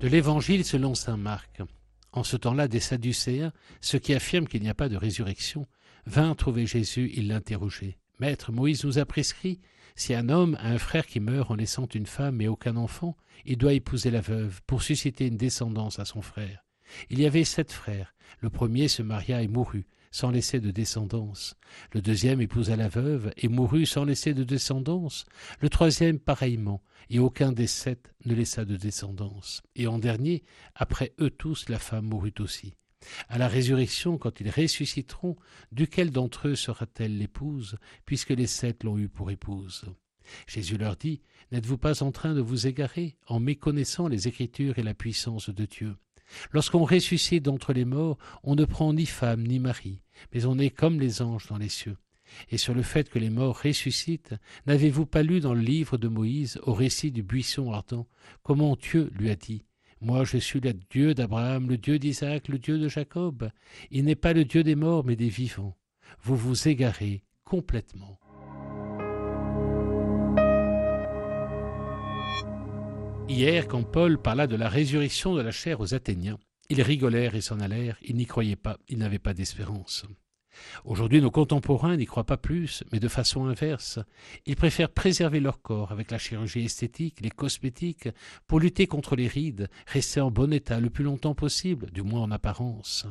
De l'Évangile selon saint Marc. En ce temps-là, des Sadducéens, ceux qui affirment qu'il n'y a pas de résurrection, vinrent trouver Jésus, ils l'interrogeaient. Maître, Moïse nous a prescrit, si un homme a un frère qui meurt en laissant une femme et aucun enfant, il doit épouser la veuve pour susciter une descendance à son frère. Il y avait sept frères. Le premier se maria et mourut, sans laisser de descendance. Le deuxième épousa la veuve et mourut sans laisser de descendance. Le troisième pareillement, et aucun des sept ne laissa de descendance. Et en dernier, après eux tous, la femme mourut aussi. À la résurrection, quand ils ressusciteront, duquel d'entre eux sera-t-elle l'épouse, puisque les sept l'ont eue pour épouse? Jésus leur dit, N'êtes-vous pas en train de vous égarer en méconnaissant les Écritures et la puissance de Dieu? Lorsqu'on ressuscite d'entre les morts, on ne prend ni femme ni mari, mais on est comme les anges dans les cieux. Et sur le fait que les morts ressuscitent, n'avez-vous pas lu dans le livre de Moïse, au récit du buisson ardent, comment Dieu lui a dit Moi je suis le Dieu d'Abraham, le Dieu d'Isaac, le Dieu de Jacob. Il n'est pas le Dieu des morts, mais des vivants. Vous vous égarez complètement. Hier, quand Paul parla de la résurrection de la chair aux Athéniens, ils rigolèrent et s'en allèrent, ils n'y croyaient pas, ils n'avaient pas d'espérance. Aujourd'hui, nos contemporains n'y croient pas plus, mais de façon inverse. Ils préfèrent préserver leur corps avec la chirurgie esthétique, les cosmétiques, pour lutter contre les rides, rester en bon état le plus longtemps possible, du moins en apparence.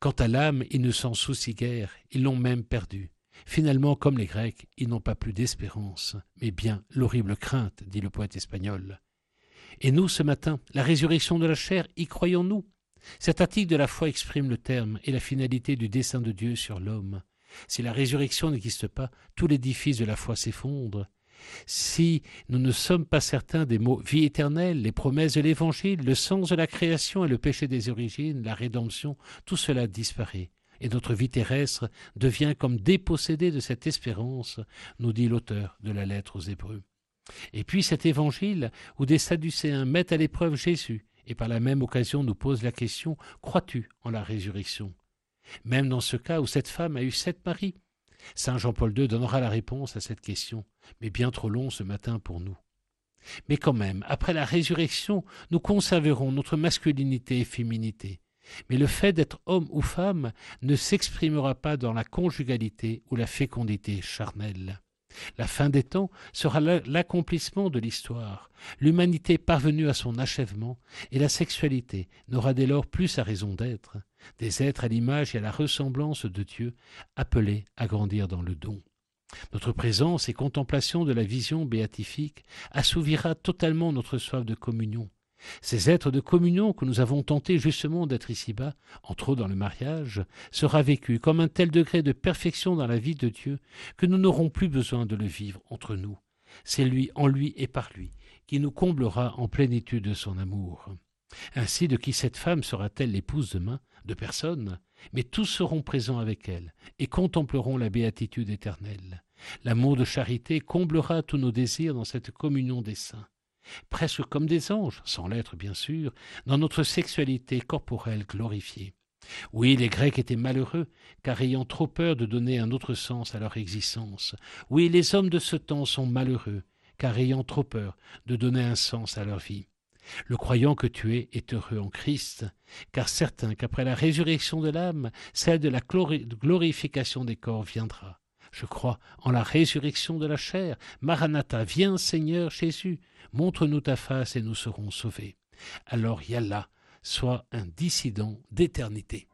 Quant à l'âme, ils ne s'en soucient guère, ils l'ont même perdue. Finalement, comme les Grecs, ils n'ont pas plus d'espérance, mais bien l'horrible crainte, dit le poète espagnol. Et nous, ce matin, la résurrection de la chair, y croyons-nous? Cet article de la foi exprime le terme et la finalité du dessein de Dieu sur l'homme. Si la résurrection n'existe pas, tout l'édifice de la foi s'effondre. Si nous ne sommes pas certains des mots vie éternelle, les promesses de l'Évangile, le sens de la création et le péché des origines, la rédemption, tout cela disparaît. Et notre vie terrestre devient comme dépossédée de cette espérance, nous dit l'auteur de la lettre aux Hébreux. Et puis cet évangile où des Sadducéens mettent à l'épreuve Jésus et par la même occasion nous pose la question Crois-tu en la résurrection? Même dans ce cas où cette femme a eu sept maris. Saint Jean-Paul II donnera la réponse à cette question, mais bien trop long ce matin pour nous. Mais quand même, après la résurrection, nous conserverons notre masculinité et féminité. Mais le fait d'être homme ou femme ne s'exprimera pas dans la conjugalité ou la fécondité charnelle. La fin des temps sera l'accomplissement de l'histoire, l'humanité parvenue à son achèvement, et la sexualité n'aura dès lors plus sa raison d'être, des êtres à l'image et à la ressemblance de Dieu, appelés à grandir dans le don. Notre présence et contemplation de la vision béatifique assouvira totalement notre soif de communion, ces êtres de communion que nous avons tenté justement d'être ici-bas, entre autres dans le mariage, sera vécu comme un tel degré de perfection dans la vie de Dieu que nous n'aurons plus besoin de le vivre entre nous. C'est lui, en lui et par lui, qui nous comblera en plénitude de son amour. Ainsi, de qui cette femme sera-t-elle l'épouse demain? De personne, mais tous seront présents avec elle et contempleront la béatitude éternelle. L'amour de charité comblera tous nos désirs dans cette communion des saints presque comme des anges, sans l'être bien sûr, dans notre sexualité corporelle glorifiée. Oui, les Grecs étaient malheureux, car ayant trop peur de donner un autre sens à leur existence. Oui, les hommes de ce temps sont malheureux, car ayant trop peur de donner un sens à leur vie. Le croyant que tu es est heureux en Christ, car certain qu'après la résurrection de l'âme, celle de la glorification des corps viendra. Je crois en la résurrection de la chair. Maranatha, viens Seigneur Jésus, montre-nous ta face et nous serons sauvés. Alors Yallah, soit un dissident d'éternité.